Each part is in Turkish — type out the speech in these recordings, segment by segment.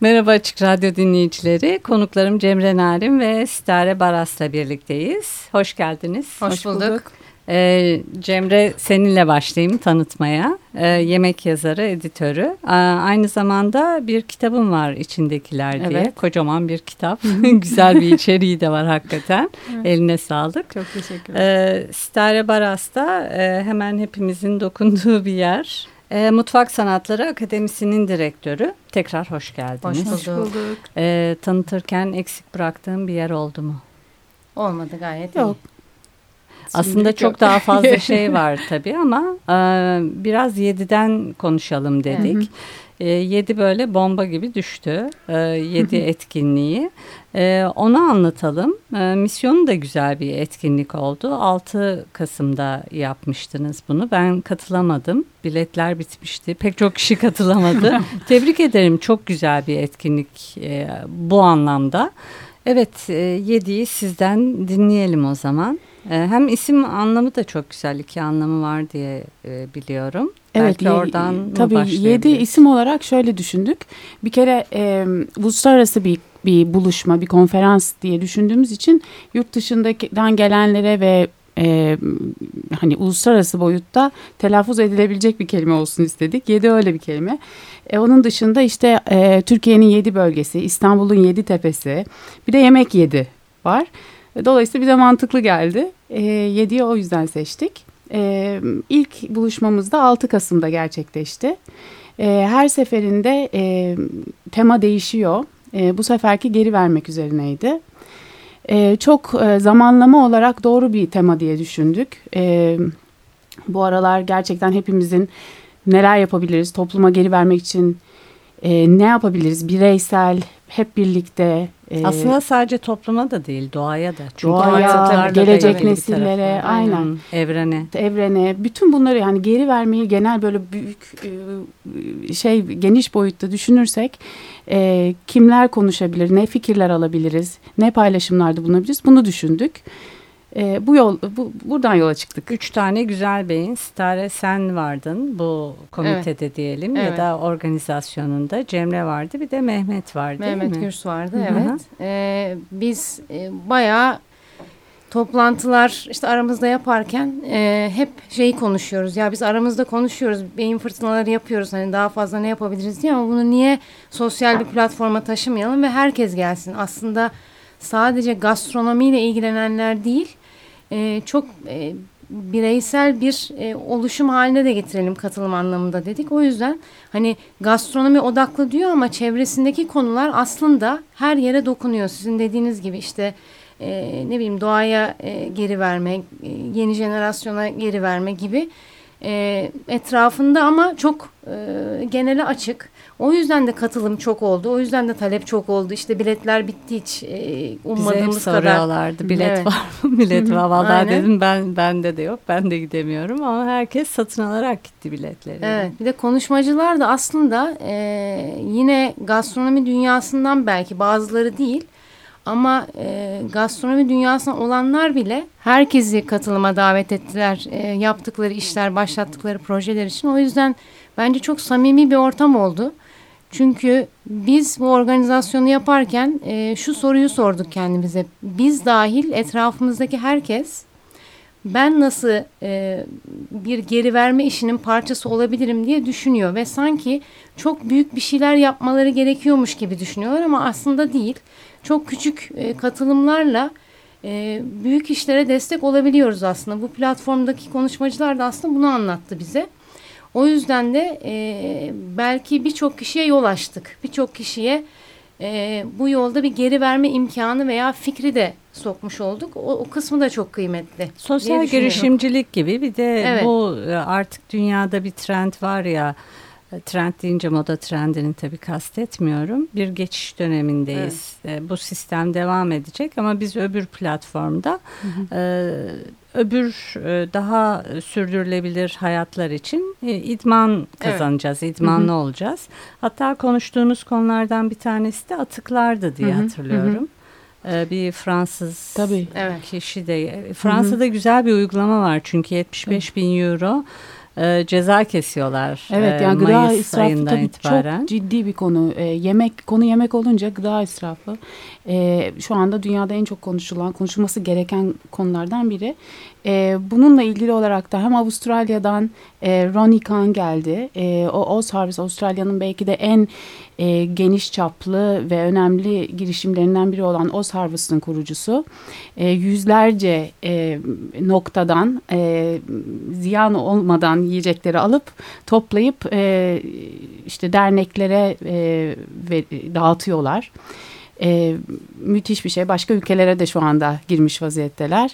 Merhaba Açık Radyo dinleyicileri. Konuklarım Cemre Narim ve Sitare Baras'la birlikteyiz. Hoş geldiniz. Hoş, Hoş bulduk. bulduk. Ee, Cemre seninle başlayayım tanıtmaya. Ee, yemek yazarı, editörü. Ee, aynı zamanda bir kitabım var içindekiler diye. Evet. Kocaman bir kitap. Güzel bir içeriği de var hakikaten. Evet. Eline sağlık. Çok teşekkür ederim. Ee, Sitare Baras da e, hemen hepimizin dokunduğu bir yer. E, Mutfak Sanatları Akademisi'nin direktörü. Tekrar hoş geldiniz. Hoş bulduk. Hoş bulduk. E, tanıtırken eksik bıraktığım bir yer oldu mu? Olmadı gayet Yok. iyi. Aslında çok yok. daha fazla şey var tabii ama e, biraz yediden konuşalım dedik. E, yedi böyle bomba gibi düştü. E, yedi etkinliği. E, onu anlatalım. E, misyonu da güzel bir etkinlik oldu. 6 Kasım'da yapmıştınız bunu. Ben katılamadım. Biletler bitmişti. Pek çok kişi katılamadı. Tebrik ederim. Çok güzel bir etkinlik e, bu anlamda. Evet, e, Yedi'yi sizden dinleyelim o zaman. E, hem isim anlamı da çok güzel. iki anlamı var diye e, biliyorum. Evet, Belki oradan tabii yedi isim olarak şöyle düşündük. Bir kere e, uluslararası bir bir buluşma, bir konferans diye düşündüğümüz için yurt dışından gelenlere ve e, hani uluslararası boyutta telaffuz edilebilecek bir kelime olsun istedik. Yedi öyle bir kelime. E, onun dışında işte e, Türkiye'nin yedi bölgesi, İstanbul'un yedi tepesi, bir de yemek yedi var. E, dolayısıyla bize mantıklı geldi. E, yediyi o yüzden seçtik. E, ilk buluşmamızda 6 Kasım'da gerçekleşti. E, her seferinde e, tema değişiyor. E, bu seferki geri vermek üzerineydi. E, çok e, zamanlama olarak doğru bir tema diye düşündük. E, bu aralar gerçekten hepimizin neler yapabiliriz, topluma geri vermek için e, ne yapabiliriz bireysel, hep birlikte. E, Aslında sadece topluma da değil doğaya da. Çünkü doğaya, gelecek nesillere aynen. Evrene. Evrene. Bütün bunları yani geri vermeyi genel böyle büyük e, şey geniş boyutta düşünürsek e, kimler konuşabilir, ne fikirler alabiliriz, ne paylaşımlarda bulunabiliriz bunu düşündük. E, bu yol bu, buradan yola çıktık. Üç tane güzel beyin. Stare sen vardın bu komitede evet. diyelim evet. ya da organizasyonunda. Cemre vardı bir de Mehmet vardı Mehmet? Gürs vardı Hı -hı. evet. Ee, biz e, bayağı toplantılar işte aramızda yaparken e, hep şeyi konuşuyoruz. Ya biz aramızda konuşuyoruz, beyin fırtınaları yapıyoruz. Hani daha fazla ne yapabiliriz diye ama bunu niye sosyal bir platforma taşımayalım ve herkes gelsin. Aslında sadece gastronomiyle ilgilenenler değil, e, çok e, bireysel bir e, oluşum haline de getirelim katılım anlamında dedik. O yüzden hani gastronomi odaklı diyor ama çevresindeki konular aslında her yere dokunuyor. Sizin dediğiniz gibi işte e, ne bileyim doğaya e, geri verme, e, yeni jenerasyona geri verme gibi e, etrafında ama çok e, genele açık. O yüzden de katılım çok oldu. O yüzden de talep çok oldu. İşte biletler bitti hiç e, ummadığımız Bize hep kadar. Bilet evet. var mı? Bilet var. Vallahi dedim ben bende de yok. Ben de gidemiyorum ama herkes satın alarak gitti biletleri. Evet. Bir de konuşmacılar da aslında e, yine gastronomi dünyasından belki bazıları değil ama e, gastronomi dünyasında olanlar bile herkesi katılıma davet ettiler. E, yaptıkları işler, başlattıkları projeler için. O yüzden bence çok samimi bir ortam oldu. Çünkü biz bu organizasyonu yaparken e, şu soruyu sorduk kendimize. Biz dahil etrafımızdaki herkes ben nasıl e, bir geri verme işinin parçası olabilirim diye düşünüyor. Ve sanki çok büyük bir şeyler yapmaları gerekiyormuş gibi düşünüyorlar ama aslında değil. Çok küçük e, katılımlarla e, büyük işlere destek olabiliyoruz aslında. Bu platformdaki konuşmacılar da aslında bunu anlattı bize. O yüzden de e, belki birçok kişiye yol açtık. Birçok kişiye e, bu yolda bir geri verme imkanı veya fikri de sokmuş olduk. O, o kısmı da çok kıymetli. Sosyal girişimcilik gibi bir de evet. bu e, artık dünyada bir trend var ya trend deyince moda trendini tabii kastetmiyorum. Bir geçiş dönemindeyiz. Evet. E, bu sistem devam edecek ama biz öbür platformda hı hı. E, öbür e, daha sürdürülebilir hayatlar için e, idman kazanacağız. Evet. İdmanlı hı hı. olacağız. Hatta konuştuğunuz konulardan bir tanesi de atıklardı diye hı hı. hatırlıyorum. Hı hı e, bir Fransız Tabii. kişi de Fransa'da hı hı. güzel bir uygulama var çünkü 75 bin euro e, ceza kesiyorlar. Evet yani gıda Mayıs israfı tabii itibaren. çok ciddi bir konu. E, yemek konu yemek olunca gıda israfı e, şu anda dünyada en çok konuşulan, konuşulması gereken konulardan biri. E, bununla ilgili olarak da hem Avustralya'dan e, Ronnie Kahn geldi. E, o Oz Harvest Avustralya'nın belki de en e, geniş çaplı ve önemli girişimlerinden biri olan Oz Harvest'ın kurucusu. E, yüzlerce e, noktadan e, ziyan olmadan yiyecekleri alıp toplayıp e, işte derneklere e, ve, dağıtıyorlar. E, müthiş bir şey. Başka ülkelere de şu anda girmiş vaziyetteler.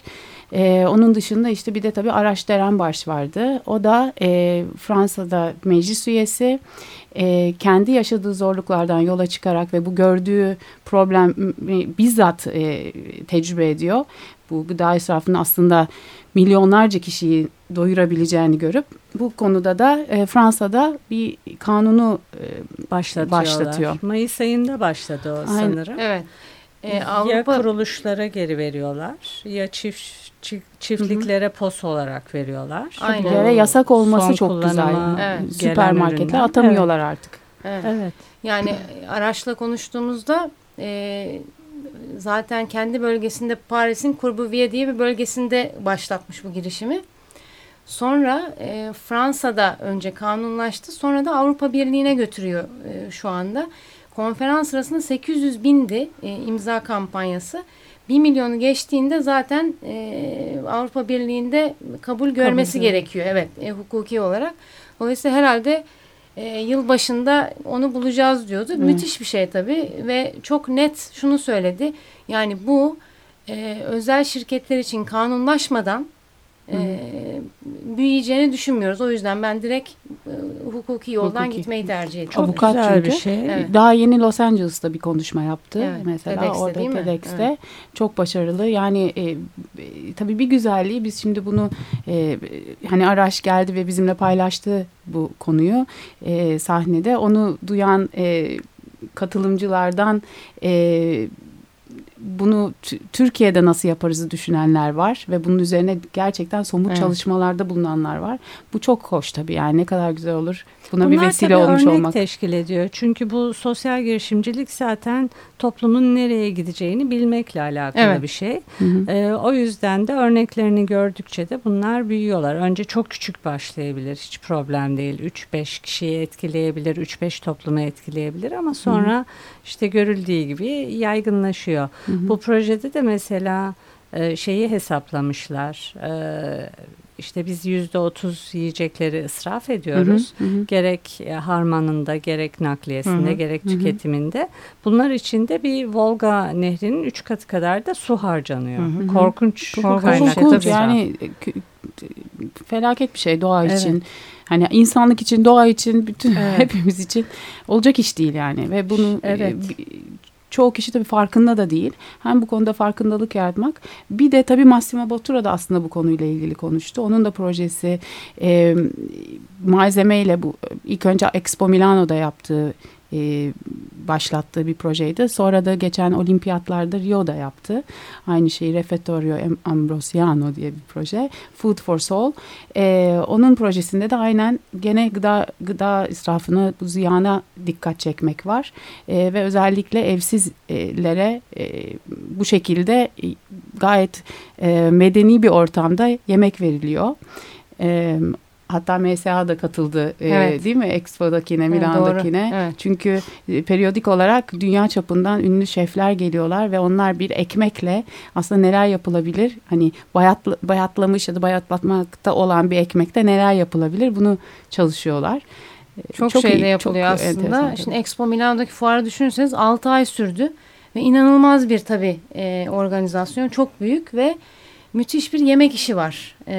E, onun dışında işte bir de tabii Araş Derenbaş vardı. O da e, Fransa'da meclis üyesi. E, kendi yaşadığı zorluklardan yola çıkarak ve bu gördüğü problem bizzat e, tecrübe ediyor. Bu gıda israfının aslında milyonlarca kişiyi doyurabileceğini görüp bu konuda da e, Fransa'da bir kanunu e, başlatıyor. Mayıs ayında başladı o Aynen. sanırım. Evet. E, Avrupa... Ya kuruluşlara geri veriyorlar ya çift çiftliklere Hı -hı. pos olarak veriyorlar. Aynen. Yere yasak olması çok güzel. Evet. Süpermarkete atamıyorlar evet. artık. Evet. evet. Yani araçla konuştuğumuzda e, zaten kendi bölgesinde Paris'in Courbevoie diye bir bölgesinde başlatmış bu girişimi. Sonra e, Fransa'da önce kanunlaştı. Sonra da Avrupa Birliği'ne götürüyor e, şu anda. Konferans sırasında 800 bindi e, imza kampanyası. 1 milyonu geçtiğinde zaten e, Avrupa Birliği'nde kabul görmesi kabul gerekiyor. Evet e, hukuki olarak. Dolayısıyla herhalde e, yıl başında onu bulacağız diyordu. Hmm. Müthiş bir şey tabii ve çok net şunu söyledi. Yani bu e, özel şirketler için kanunlaşmadan e, büyüyeceğini düşünmüyoruz. O yüzden ben direkt e, hukuki yoldan hukuki. gitmeyi tercih ediyorum. Çok Avukat güzel çünkü. bir şey. Evet. Daha yeni Los Angeles'ta bir konuşma yaptı. Evet. Mesela TEDx'te, orada TEDx'te evet. çok başarılı. Yani e, e, tabii bir güzelliği biz şimdi bunu e, hani Araş geldi ve bizimle paylaştı bu konuyu e, sahnede. Onu duyan e, katılımcılardan e, bunu Türkiye'de nasıl yaparızı düşünenler var ve bunun üzerine gerçekten somut evet. çalışmalarda bulunanlar var. Bu çok hoş tabii yani ne kadar güzel olur buna Bunlar bir vesile olmuş örnek olmak. teşkil ediyor. Çünkü bu sosyal girişimcilik zaten toplumun nereye gideceğini bilmekle alakalı evet. bir şey. Hı hı. Ee, o yüzden de örneklerini gördükçe de bunlar büyüyorlar. Önce çok küçük başlayabilir. Hiç problem değil. 3-5 kişiyi etkileyebilir. 3-5 toplumu etkileyebilir ama sonra hı hı. işte görüldüğü gibi yaygınlaşıyor. Hı hı. Bu projede de mesela e, şeyi hesaplamışlar. E, işte biz yüzde otuz yiyecekleri ısraf ediyoruz. Hı hı, hı. Gerek e, harmanında, gerek nakliyesinde, hı hı, gerek tüketiminde. Hı. Bunlar içinde bir Volga nehrinin üç katı kadar da su harcanıyor. Hı hı. Korkunç, Korkunç, korkunç yani felaket bir şey doğa evet. için. Hani insanlık için, doğa için, bütün evet. hepimiz için olacak iş değil yani ve bunu e, evet. Çoğu kişi tabii farkında da değil. Hem bu konuda farkındalık yaratmak. Bir de tabii Massimo Bottura da aslında bu konuyla ilgili konuştu. Onun da projesi e, malzemeyle bu ilk önce Expo Milano'da yaptığı e, başlattığı bir projeydi. Sonra da geçen olimpiyatlarda Rio'da yaptı. Aynı şeyi Refettorio Ambrosiano diye bir proje. Food for Soul. E, onun projesinde de aynen gene gıda gıda israfını, bu ziyana dikkat çekmek var. E, ve özellikle evsizlere e, bu şekilde gayet e, medeni bir ortamda yemek veriliyor. E, Hatta MSA da katıldı e, evet. e, değil mi Expo'dakine, Milan'dakine. Evet, Çünkü e, periyodik olarak dünya çapından ünlü şefler geliyorlar ve onlar bir ekmekle aslında neler yapılabilir? Hani bayatla, bayatlamış ya da bayatlatmakta olan bir ekmekte neler yapılabilir? Bunu çalışıyorlar. E, çok, çok şeyde iyi, yapılıyor çok aslında. Şimdi Expo Milano'daki fuarı düşünürseniz 6 ay sürdü ve inanılmaz bir tabii e, organizasyon çok büyük ve müthiş bir yemek işi var. Ee,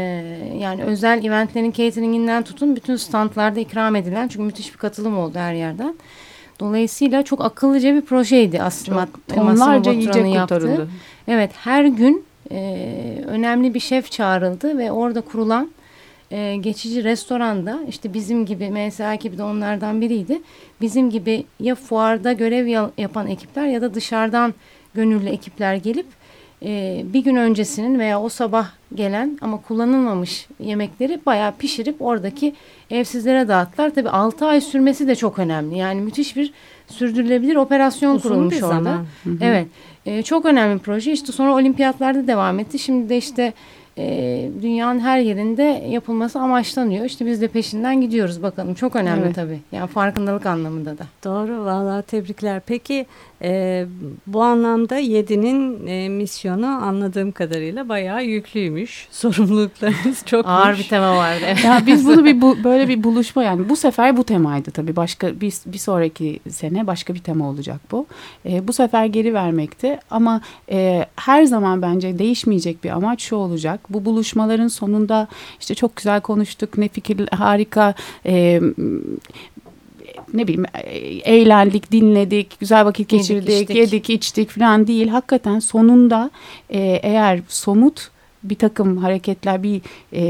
yani özel eventlerin cateringinden tutun bütün standlarda ikram edilen çünkü müthiş bir katılım oldu her yerden. Dolayısıyla çok akıllıca bir projeydi aslında. Çok tonlarca yiyecek kurtarıldı. Evet her gün e, önemli bir şef çağrıldı ve orada kurulan e, geçici restoranda işte bizim gibi MSA ekibi de onlardan biriydi. Bizim gibi ya fuarda görev yapan ekipler ya da dışarıdan gönüllü ekipler gelip e, bir gün öncesinin veya o sabah gelen ama kullanılmamış yemekleri bayağı pişirip oradaki evsizlere dağıttılar. Tabii 6 ay sürmesi de çok önemli. Yani müthiş bir sürdürülebilir operasyon Uzun kurulmuş orada. Hı hı. Evet. E, çok önemli bir proje. İşte sonra olimpiyatlarda devam etti. Şimdi de işte e, dünyanın her yerinde yapılması amaçlanıyor. İşte biz de peşinden gidiyoruz bakalım. Çok önemli evet. tabii. Yani farkındalık anlamında da. Doğru valla tebrikler. Peki e, bu anlamda YEDİ'nin e, misyonu anladığım kadarıyla bayağı yüklüymüş. Sorumluluklarınız çok Ağır bir tema vardı. ya biz bunu bir bu, böyle bir buluşma yani bu sefer bu temaydı tabii. Başka bir, bir sonraki sene başka bir tema olacak bu. E, bu sefer geri vermekti ama e, her zaman bence değişmeyecek bir amaç şu olacak. Bu buluşmaların sonunda işte çok güzel konuştuk. Ne fikir harika e, ne bileyim e, eğlendik, dinledik, güzel vakit geçirdik, yedik, içtik, yedik, içtik falan değil. Hakikaten sonunda e, eğer somut bir takım hareketler, bir e,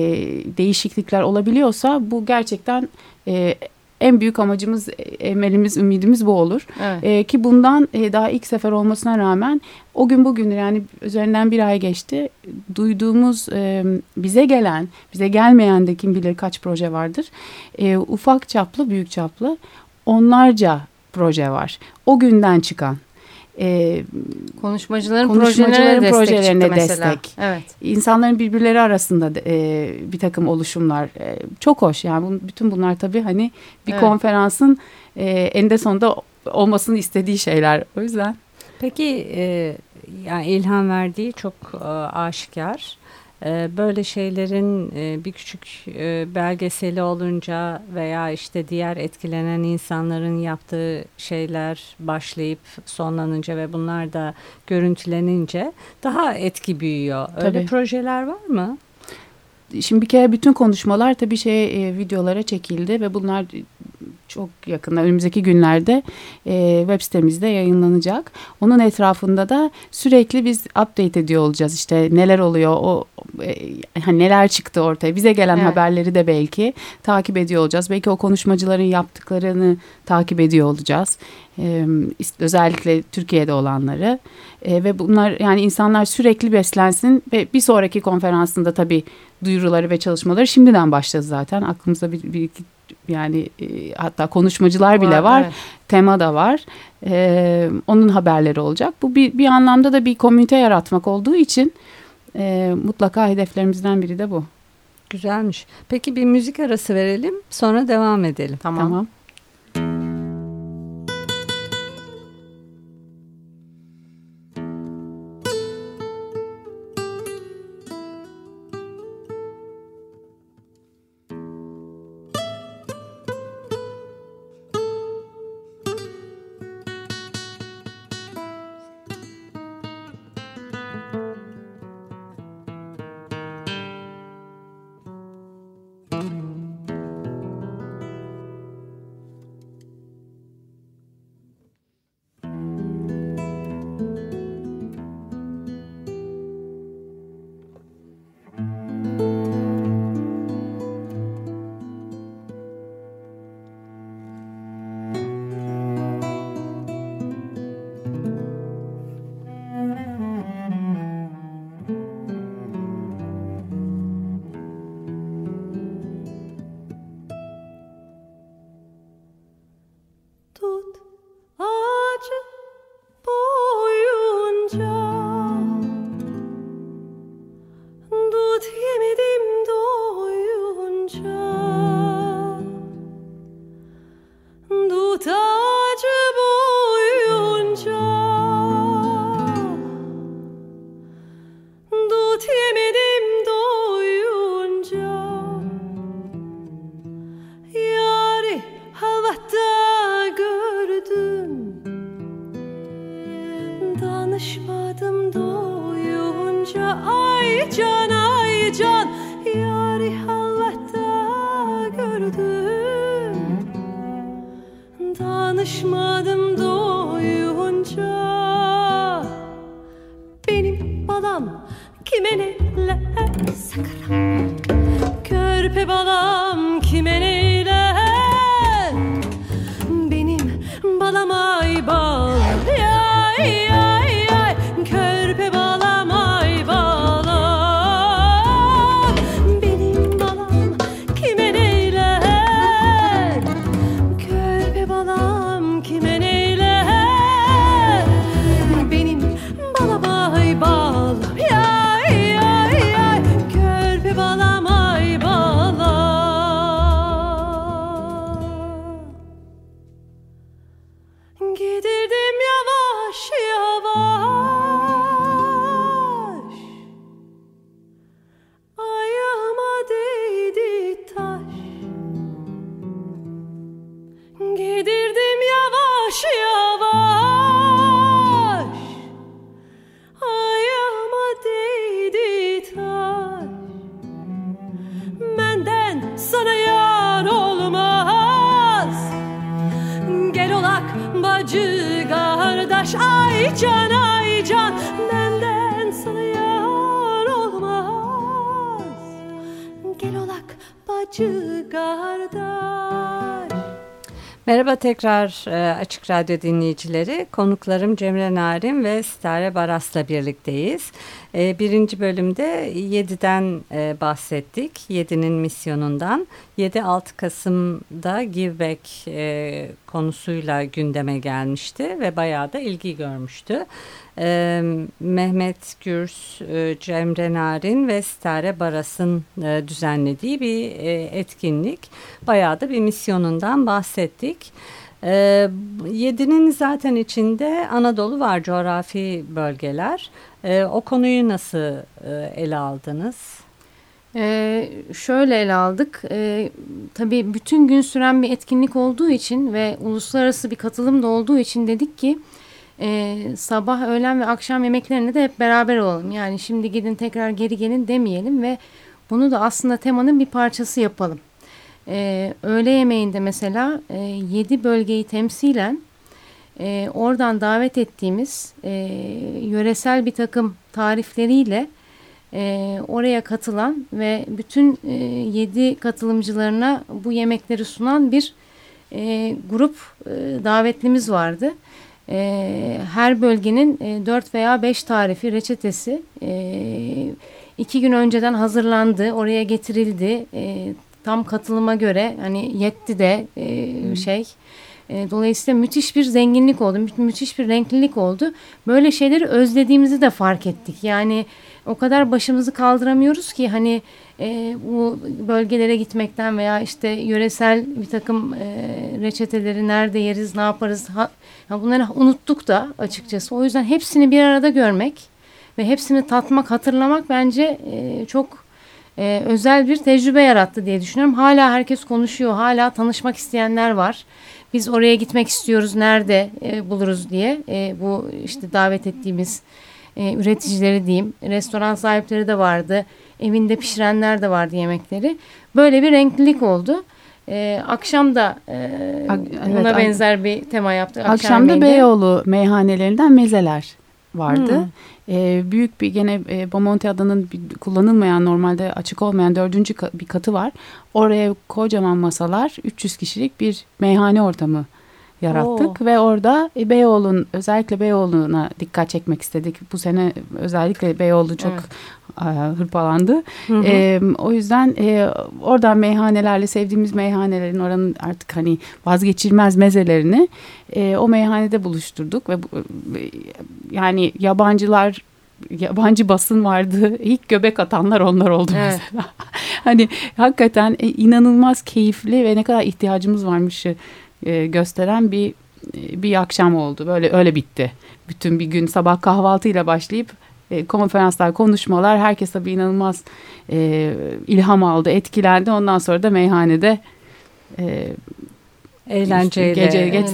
değişiklikler olabiliyorsa bu gerçekten e, en büyük amacımız, emelimiz, ümidimiz bu olur. Evet. E, ki bundan e, daha ilk sefer olmasına rağmen o gün bugün yani üzerinden bir ay geçti. Duyduğumuz e, bize gelen, bize gelmeyen de kim bilir kaç proje vardır. E, ufak çaplı, büyük çaplı onlarca proje var. O günden çıkan e, konuşmacıların, konuşmacıların projelerine, projelerine destek, destek. Evet. İnsanların birbirleri arasında e, bir takım oluşumlar e, çok hoş. Yani bu, bütün bunlar tabii hani bir evet. konferansın e, eninde sonunda olmasını istediği şeyler. O yüzden. Peki e, yani ilham verdiği çok e, aşikar. Ee, böyle şeylerin e, bir küçük e, belgeseli olunca veya işte diğer etkilenen insanların yaptığı şeyler başlayıp sonlanınca ve bunlar da görüntülenince daha etki büyüyor. Öyle Tabii. projeler var mı? Şimdi bir kere bütün konuşmalar tabii şey e, videolara çekildi ve bunlar çok yakında önümüzdeki günlerde e, web sitemizde yayınlanacak. Onun etrafında da sürekli biz update ediyor olacağız. İşte neler oluyor, o e, neler çıktı ortaya. Bize gelen evet. haberleri de belki takip ediyor olacağız. Belki o konuşmacıların yaptıklarını takip ediyor olacağız. E, özellikle Türkiye'de olanları. E, ve bunlar yani insanlar sürekli beslensin ve bir sonraki konferansında tabii duyuruları ve çalışmaları şimdiden başladı zaten. Aklımızda bir, bir iki yani e, hatta konuşmacılar bile var. var. Evet. Tema da var. E, onun haberleri olacak. Bu bir, bir anlamda da bir komünite yaratmak olduğu için e, mutlaka hedeflerimizden biri de bu. Güzelmiş. Peki bir müzik arası verelim sonra devam edelim. Tamam. tamam. Bacı kardeş ay can ay can Benden sana yar olmaz. Gel olak bacı kardeş Merhaba tekrar e, Açık Radyo dinleyicileri. Konuklarım Cemre Narin ve Stare Baras'la birlikteyiz. E, birinci bölümde 7'den e, bahsettik. 7'nin misyonundan. 7-6 Kasım'da Give Back konusuyla gündeme gelmişti ve bayağı da ilgi görmüştü. E, Mehmet Gürs, e, Cemre Narin ve Stare Baras'ın e, düzenlediği bir e, etkinlik. Bayağı da bir misyonundan bahsettik. Yedi'nin zaten içinde Anadolu var, coğrafi bölgeler. O konuyu nasıl e, ele aldınız? Ee, şöyle ele aldık. Ee, tabii bütün gün süren bir etkinlik olduğu için ve uluslararası bir katılım da olduğu için dedik ki e, sabah, öğlen ve akşam yemeklerinde de hep beraber olalım. Yani şimdi gidin tekrar geri gelin demeyelim ve bunu da aslında temanın bir parçası yapalım. Ee, öğle yemeğinde mesela e, 7 bölgeyi temsilen e, oradan davet ettiğimiz e, yöresel bir takım tarifleriyle e, oraya katılan ve bütün e, yedi katılımcılarına bu yemekleri sunan bir e, grup e, davetlimiz vardı. E, her bölgenin e, 4 veya 5 tarifi, reçetesi e, iki gün önceden hazırlandı, oraya getirildi. E, tam katılıma göre hani yetti de e, şey... E, dolayısıyla müthiş bir zenginlik oldu, mü müthiş bir renklilik oldu. Böyle şeyleri özlediğimizi de fark ettik. Yani o kadar başımızı kaldıramıyoruz ki hani e, bu bölgelere gitmekten veya işte yöresel bir takım e, reçeteleri nerede yeriz, ne yaparız ha, bunları unuttuk da açıkçası. O yüzden hepsini bir arada görmek ve hepsini tatmak, hatırlamak bence e, çok e, özel bir tecrübe yarattı diye düşünüyorum. Hala herkes konuşuyor, hala tanışmak isteyenler var. Biz oraya gitmek istiyoruz, nerede e, buluruz diye e, bu işte davet ettiğimiz e, üreticileri diyeyim. Restoran sahipleri de vardı, evinde pişirenler de vardı yemekleri. Böyle bir renklilik oldu. E, akşam da e, evet, buna benzer bir tema yaptık. Akşam da Beyoğlu meyhanelerinden mezeler vardı. Hmm. E, büyük bir gene e, Bomonti adanın bir, kullanılmayan normalde açık olmayan dördüncü ka bir katı var. Oraya kocaman masalar 300 kişilik bir meyhane ortamı yarattık Oo. ve orada e, Beyoğlu'nun özellikle Beyoğlu'na dikkat çekmek istedik. Bu sene özellikle Beyoğlu çok evet. e, hırpalandı. Hı hı. E, o yüzden e, oradan meyhanelerle sevdiğimiz meyhanelerin oranın artık hani vazgeçilmez mezelerini e, o meyhanede buluşturduk ve e, yani yabancılar yabancı basın vardı. İlk göbek atanlar onlar oldu evet. mesela. hani hakikaten inanılmaz keyifli ve ne kadar ihtiyacımız varmış e, gösteren bir e, bir akşam oldu. Böyle öyle bitti. Bütün bir gün sabah kahvaltıyla başlayıp e, konferanslar, konuşmalar herkes tabii inanılmaz ilham aldı, etkilendi. Ondan sonra da meyhanede Eğlenceyle. Gece geç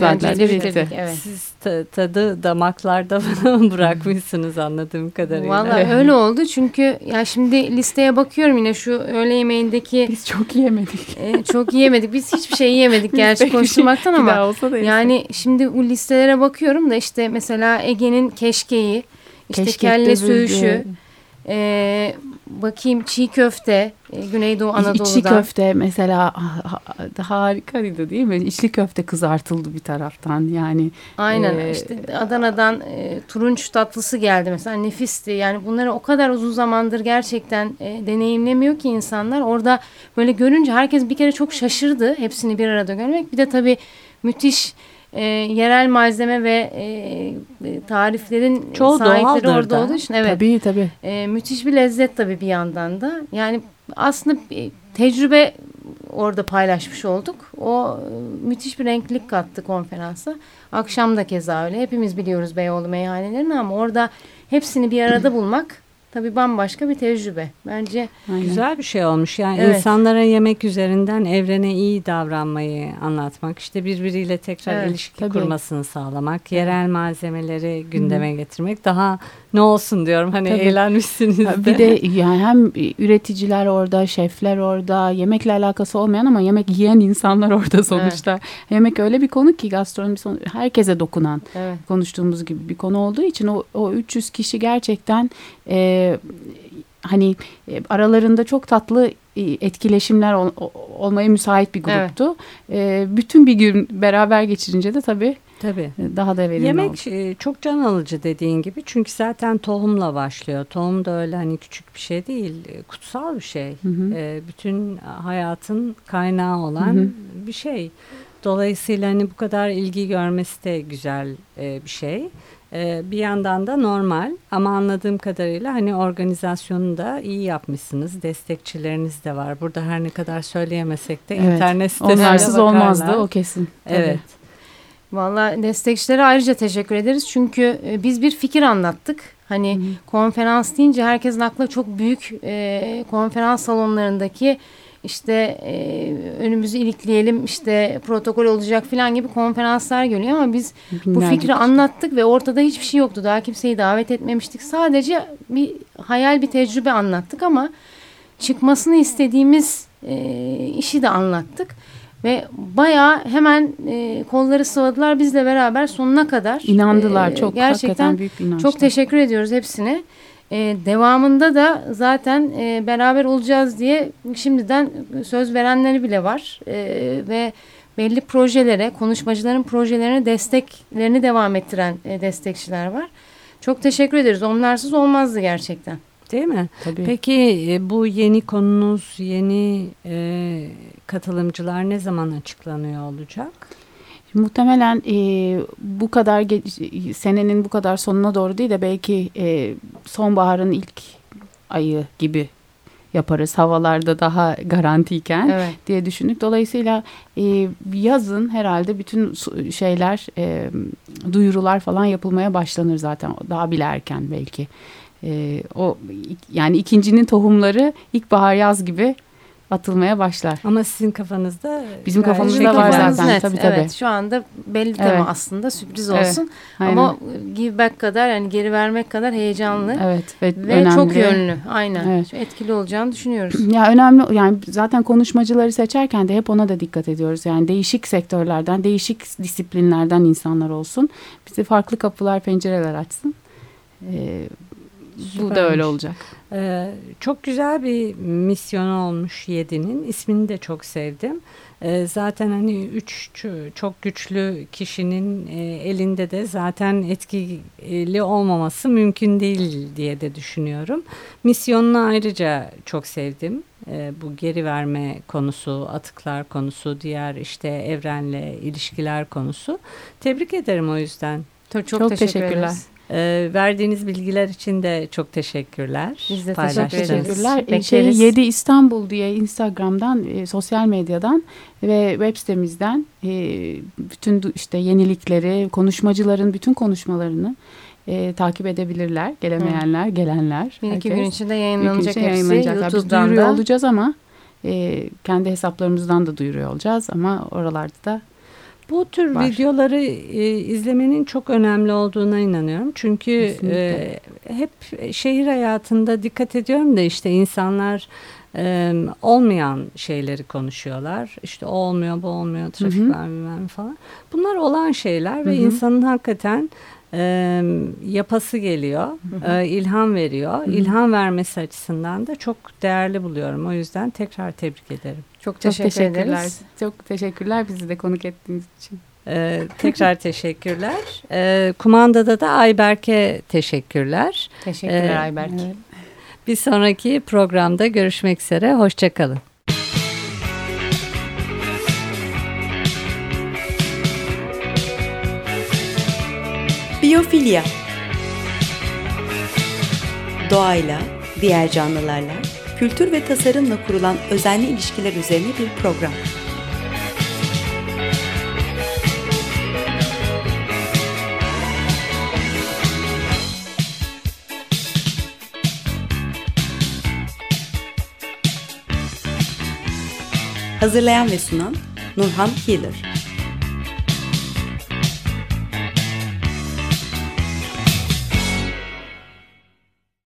bitti. bitirdik, Evet. Siz ta- tadı damaklarda bırakmışsınız anladığım kadarıyla. Valla öyle oldu çünkü ya şimdi listeye bakıyorum yine şu öğle yemeğindeki Biz çok yiyemedik. e, çok yiyemedik. Biz hiçbir şey yiyemedik gerçi şey- konuşmaktan ama olsa da yani şimdi bu listelere bakıyorum da işte mesela Ege'nin keşkeği, işte Keşkekte kelle söğüşü, e, bakayım çiğ köfte, e, Güneydoğu Anadolu'dan. İçli köfte mesela ha- ha- harikaydı değil mi? İçli köfte kızartıldı bir taraftan yani. Aynen Ee, işte Adana'dan e, turunç tatlısı geldi mesela nefisti. Yani bunları o kadar uzun zamandır gerçekten e, deneyimlemiyor ki insanlar. Orada böyle görünce herkes bir kere çok şaşırdı hepsini bir arada görmek. Bir de tabii müthiş e, yerel malzeme ve e, e, tariflerin Çoğu sahipleri orada da. olduğu için evet Tabii tabii. e, müthiş bir lezzet tabii bir yandan da. Yani aslında tecrübe orada paylaşmış olduk. O e, müthiş bir renklilik kattı konferansa. Akşam da keza öyle. Hepimiz biliyoruz Beyoğlu meyhanelerini ama orada hepsini bir arada bulmak tabii bambaşka bir tecrübe. Bence Aynen. Güzel bir şey olmuş. Yani Evet. insanlara yemek üzerinden evrene iyi davranmayı anlatmak, işte birbiriyle tekrar Evet, ilişki tabii. kurmasını sağlamak, yerel malzemeleri gündeme getirmek daha ne olsun diyorum. Hani Tabii. eğlenmişsiniz de. Bir de yani hem üreticiler orada, şefler orada, yemekle alakası olmayan ama yemek yiyen insanlar orada sonuçta. Yemek öyle bir konu ki gastronomi son- herkese dokunan evet. konuştuğumuz gibi bir konu olduğu için o, o 300 kişi gerçekten e, hani e, aralarında çok tatlı e, etkileşimler ol- olmaya müsait bir Evet. gruptu. E, bütün bir gün beraber geçirince de tabii Tabii. e, daha da verimli. Yemek e, çok can alıcı dediğin gibi çünkü zaten tohumla başlıyor. Tohum da öyle hani küçük bir şey değil, e, kutsal bir şey. Hı hı. E, bütün hayatın kaynağı olan Hı hı. bir şey. Dolayısıyla hani bu kadar ilgi görmesi de güzel bir şey. Bir yandan da normal ama anladığım kadarıyla hani organizasyonu da iyi yapmışsınız. Destekçileriniz de var. Burada her ne kadar söyleyemesek de Evet. internet sitesine Onlarsız bakarlar. olmazdı o kesin. Evet. Vallahi destekçilere ayrıca teşekkür ederiz. Çünkü e, biz bir fikir anlattık. Hani konferans deyince herkesin aklına çok büyük e, konferans salonlarındaki işte e, önümüzü ilikleyelim işte protokol olacak falan gibi konferanslar geliyor ama biz bu Binlerce fikri kişi. anlattık ve ortada hiçbir şey yoktu. Daha kimseyi davet etmemiştik. Sadece bir hayal bir tecrübe anlattık ama çıkmasını istediğimiz e, işi de anlattık. Ve bayağı hemen e, kolları sıvadılar bizle beraber sonuna kadar. İnandılar E, çok gerçekten büyük bir çok teşekkür ediyoruz hepsine. Ee, devamında da zaten e, beraber olacağız diye şimdiden söz verenleri bile var. Ee, ve belli projelere, konuşmacıların projelerine desteklerini devam ettiren e, destekçiler var. Çok teşekkür ederiz. Onlarsız olmazdı gerçekten. Değil mi? Tabii. Peki e, bu yeni konunuz, yeni e, katılımcılar ne zaman açıklanıyor olacak? Muhtemelen e, bu kadar senenin bu kadar sonuna doğru değil de belki e, sonbaharın ilk ayı gibi yaparız. Havalarda daha garantiyken Evet. diye düşündük. Dolayısıyla e, yazın herhalde bütün şeyler e, duyurular falan yapılmaya başlanır zaten. Daha bile erken belki. E, o yani ikincinin tohumları ilkbahar yaz gibi atılmaya başlar. Ama sizin kafanızda Bizim kafamızda şekil var zaten. Tabii, tabii. Evet, şu anda belli tema Evet. aslında sürpriz Evet, olsun. Aynen. Ama give back kadar yani geri vermek kadar heyecanlı evet ve, ve önemli. çok yönlü. Aynen. Evet. Çok etkili olacağını düşünüyoruz. Ya önemli yani zaten konuşmacıları seçerken de hep ona da dikkat ediyoruz. Yani değişik sektörlerden, değişik disiplinlerden insanlar olsun. Bize farklı kapılar, pencereler açsın. Ee, bu Süpermiş. da öyle olacak. Ee, çok güzel bir misyonu olmuş Yedi'nin. İsmini de çok sevdim. Ee, zaten hani üç çok güçlü kişinin e, elinde de zaten etkili olmaması mümkün değil diye de düşünüyorum. Misyonunu ayrıca çok sevdim. Ee, bu geri verme konusu, atıklar konusu, diğer işte evrenle ilişkiler konusu. Tebrik ederim o yüzden. Çok, Çok teşekkürler. ederiz. Ee, verdiğiniz bilgiler için de çok teşekkürler. Biz de. Teşekkürler. Bekleriz. Şey, 7 İstanbul diye Instagram'dan, e, sosyal medyadan ve web sitemizden e, bütün işte yenilikleri, konuşmacıların bütün konuşmalarını e, takip edebilirler. Gelemeyenler, gelenler. Bir iki gün içinde yayınlanacak içinde hepsi. yayınlanacaklar. Biz YouTube'dan duyuruyor da. olacağız ama e, kendi hesaplarımızdan da duyuruyor olacağız ama oralarda da Bu tür var. videoları e, izlemenin çok önemli olduğuna inanıyorum. Çünkü e, hep şehir hayatında dikkat ediyorum da işte insanlar e, olmayan şeyleri konuşuyorlar. İşte o olmuyor, bu olmuyor, trafik Hı hı. var bilmem falan. Bunlar olan şeyler ve Hı hı. insanın hakikaten e, yapası geliyor, e, ilham veriyor. İlham vermesi açısından da çok değerli buluyorum. O yüzden tekrar tebrik ederim. Çok Çok teşekkür teşekkürler. ederiz. Çok teşekkürler bizi de konuk ettiğiniz için. Ee, tekrar teşekkürler. Ee, kumandada da Ayberk'e teşekkürler. Teşekkürler Ee, Ayberk. Bir sonraki programda görüşmek üzere. Hoşçakalın. Biyofilya Doğayla, diğer canlılarla, kültür ve tasarımla kurulan özenli ilişkiler üzerine bir program. Hazırlayan ve sunan Nurhan Healer